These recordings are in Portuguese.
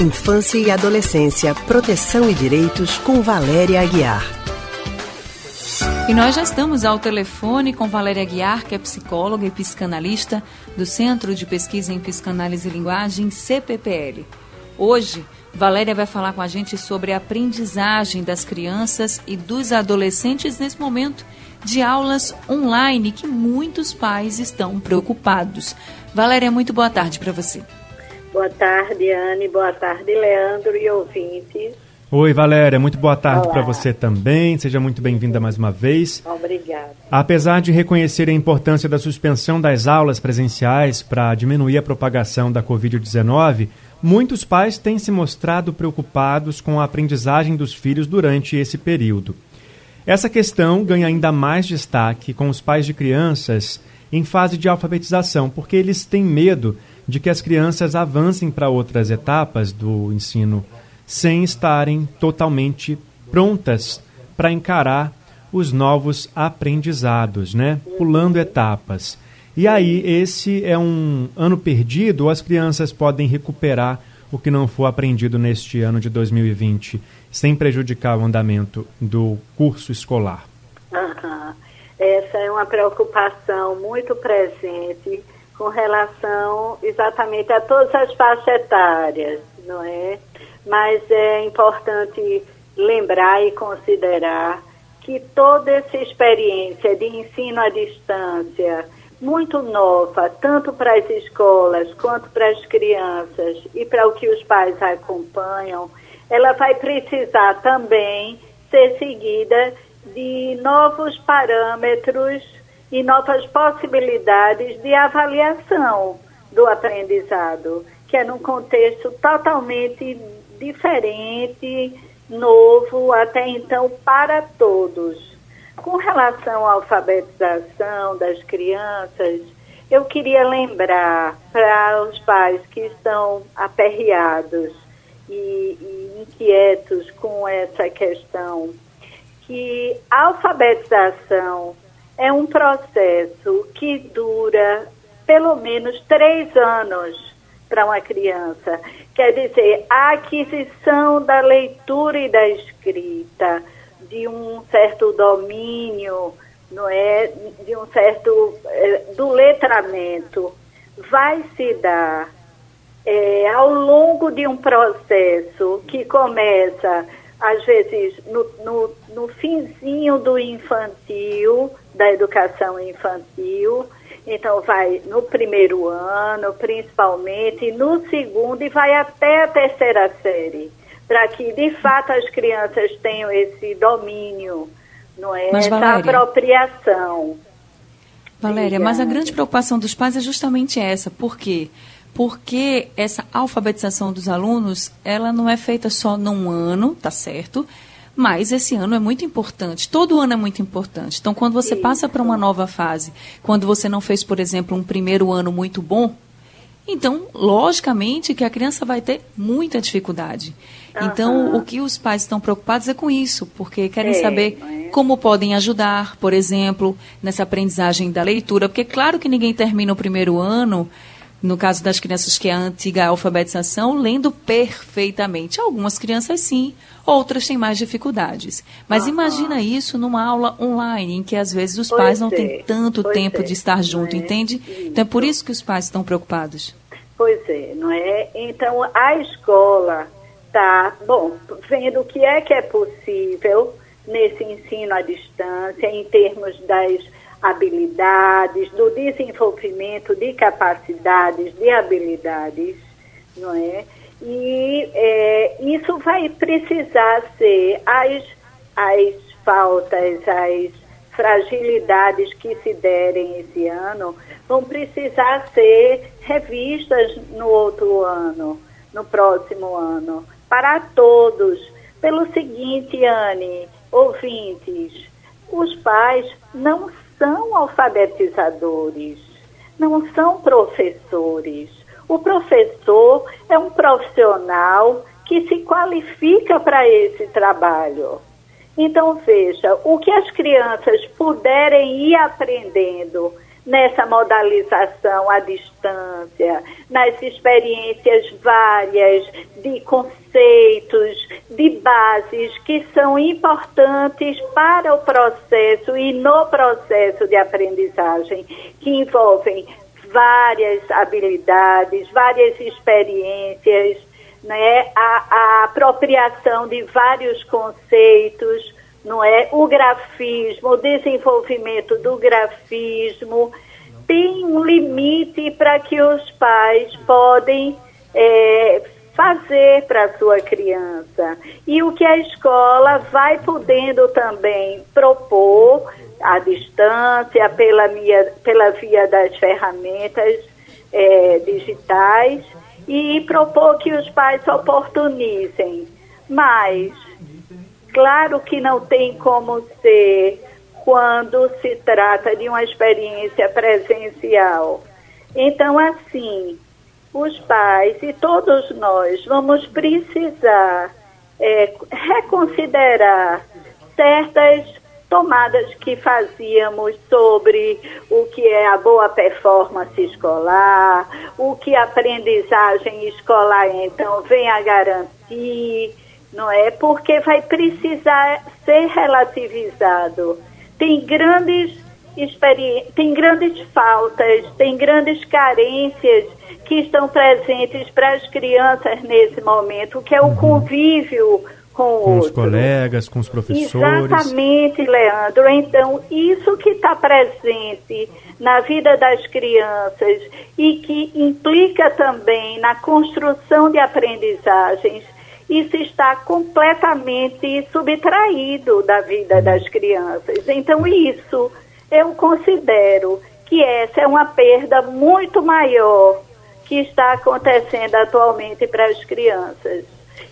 Infância e Adolescência, Proteção e Direitos, com Valéria Aguiar. E nós já estamos ao telefone com Valéria Aguiar, que é psicóloga e psicanalista do Centro de Pesquisa em Psicanálise e Linguagem, CPPL. Hoje, Valéria vai falar com a gente sobre a aprendizagem das crianças e dos adolescentes nesse momento de aulas online que muitos pais estão preocupados. Valéria, muito boa tarde para você. Boa tarde, Anne. Boa tarde, Leandro e ouvintes. Oi, Valéria. Muito boa tarde para você também. Seja muito bem-vinda mais uma vez. Obrigada. Apesar de reconhecer a importância da suspensão das aulas presenciais para diminuir a propagação da Covid-19, muitos pais têm se mostrado preocupados com a aprendizagem dos filhos durante esse período. Essa questão ganha ainda mais destaque com os pais de crianças em fase de alfabetização, porque eles têm medo de que as crianças avancem para outras etapas do ensino sem estarem totalmente prontas para encarar os novos aprendizados, né? Pulando etapas. E aí, esse é um ano perdido ou as crianças podem recuperar o que não for aprendido neste ano de 2020, sem prejudicar o andamento do curso escolar? Uhum. Essa é uma preocupação muito presente com relação exatamente a todas as faixas etárias, não é? Mas é importante lembrar e considerar que toda essa experiência de ensino à distância, muito nova, tanto para as escolas quanto para as crianças e para o que os pais acompanham, ela vai precisar também ser seguida de novos parâmetros e novas possibilidades de avaliação do aprendizado, que é num contexto totalmente diferente, novo, até então para todos. Com relação à alfabetização das crianças, eu queria lembrar para os pais que estão aperreados e, e inquietos com essa questão que a alfabetização é um processo que dura pelo menos três anos para uma criança. Quer dizer, a aquisição da leitura e da escrita, de um certo domínio, não é, de um certo é, do letramento, vai se dar é, ao longo de um processo que começa às vezes no, no, no finzinho do infantil, da educação infantil, então vai no primeiro ano, principalmente, no segundo e vai até a terceira série, para que de fato as crianças tenham esse domínio, não é? Mas, Essa Valéria, apropriação. Valéria, mas a grande preocupação dos pais é justamente essa. Por quê? Porque essa alfabetização dos alunos, ela não é feita só num ano, tá certo? Mas esse ano é muito importante, todo ano é muito importante. Então, quando você passa para uma nova fase, quando você não fez, por exemplo, um primeiro ano muito bom, então, logicamente, que a criança vai ter muita dificuldade. Uhum. Então, o que os pais estão preocupados é com isso, porque querem é, saber é? como podem ajudar, por exemplo, nessa aprendizagem da leitura. Porque, claro que ninguém termina o primeiro ano no caso das crianças que é a antiga alfabetização, lendo perfeitamente. Algumas crianças sim, outras têm mais dificuldades. Mas imagina isso numa aula online, em que às vezes os pois pais não é, têm tanto tempo é, de estar junto, é? entende? Isso. Então é por isso que os pais estão preocupados. Pois é, não é? Então a escola está, bom, vendo o que é que é possível nesse ensino à distância, em termos das habilidades, do desenvolvimento de capacidades, de habilidades, não é? E é, isso vai precisar ser as, as faltas, as fragilidades que se derem esse ano vão precisar ser revistas no outro ano, no próximo ano, para todos. Pelo seguinte, Anne, ouvintes, os pais não são alfabetizadores, não são professores. O professor é um profissional que se qualifica para esse trabalho. Então, veja, o que as crianças puderem ir aprendendo nessa modalização à distância, nas experiências várias de conceitos, de bases que são importantes para o processo e no processo de aprendizagem, que envolvem várias habilidades, várias experiências, né? a, a apropriação de vários conceitos, não é? O grafismo, o desenvolvimento do grafismo tem um limite para que os pais podem é, fazer para a sua criança. E o que a escola vai podendo também propor à distância, pela, via, pela via das ferramentas é, digitais, e propor que os pais oportunizem. Mas Claro que não tem como ser quando se trata de uma experiência presencial. Então, assim, os pais e todos nós vamos precisar é, reconsiderar certas tomadas que fazíamos sobre o que é a boa performance escolar, o que a aprendizagem escolar então vem a garantir não é? Porque vai precisar ser relativizado. Tem grandes tem grandes faltas, tem grandes carências que estão presentes para as crianças nesse momento, que é o uhum. convívio com com os colegas, com os professores. Exatamente, Leandro. Então, isso que está presente na vida das crianças e que implica também na construção de aprendizagens isso está completamente subtraído da vida das crianças. Então, isso eu considero que essa é uma perda muito maior que está acontecendo atualmente para as crianças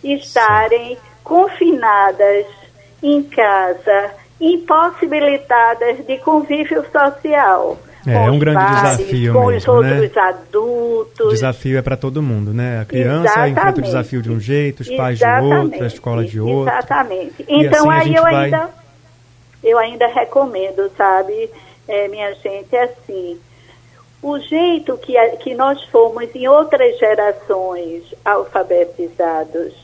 estarem confinadas em casa, impossibilitadas de convívio social. É, é um grande pais, desafio com mesmo, os né? outros adultos. Desafio é para todo mundo, né? A criança Exatamente. enfrenta o desafio de um jeito, os pais Exatamente. de outro, a escola de outro. Exatamente. Então assim aí eu vai... ainda eu ainda recomendo, sabe, é, minha gente, é assim. O jeito que, que nós fomos em outras gerações alfabetizados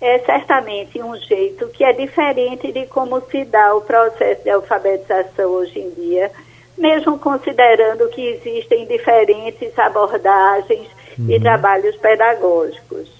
é certamente um jeito que é diferente de como se dá o processo de alfabetização hoje em dia mesmo considerando que existem diferentes abordagens uhum. e trabalhos pedagógicos.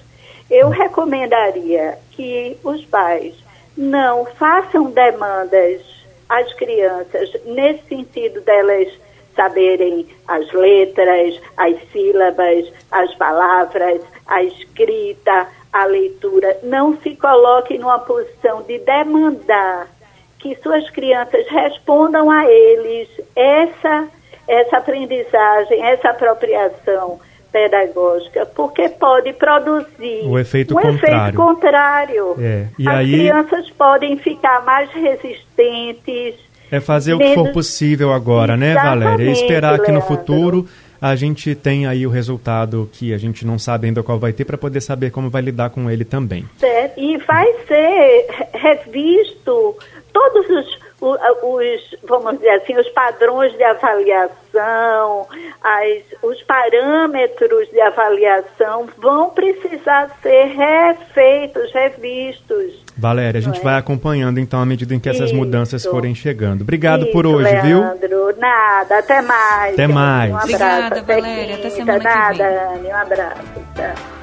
Eu recomendaria que os pais não façam demandas às crianças nesse sentido delas saberem as letras, as sílabas, as palavras, a escrita, a leitura. Não se coloque numa posição de demandar que suas crianças respondam a eles essa, essa aprendizagem, essa apropriação pedagógica, porque pode produzir o efeito um contrário. efeito contrário. É. As aí... crianças podem ficar mais resistentes. É fazer o que for possível agora, né, Valéria? E esperar que no futuro a gente tenha aí o resultado que a gente não sabe ainda qual vai ter para poder saber como vai lidar com ele também. Certo. E vai ser revisto todos os, os, vamos dizer assim, os padrões de avaliação, as, os parâmetros de avaliação vão precisar ser refeitos, revistos. Valéria, a gente é? vai acompanhando então à medida em que essas Isso. mudanças forem chegando. Obrigado Isso, por hoje, Leandro. viu? Nada, até mais. Até mais. Um abraço. Obrigada, Valéria. Até semana Nada, que vem. Anne, um abraço. Tchau.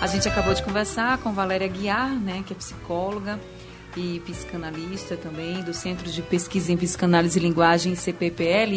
A gente acabou de conversar com Valéria Guiar, né, que é psicóloga e psicanalista também do Centro de Pesquisa em Psicanálise e Linguagem, CPPL.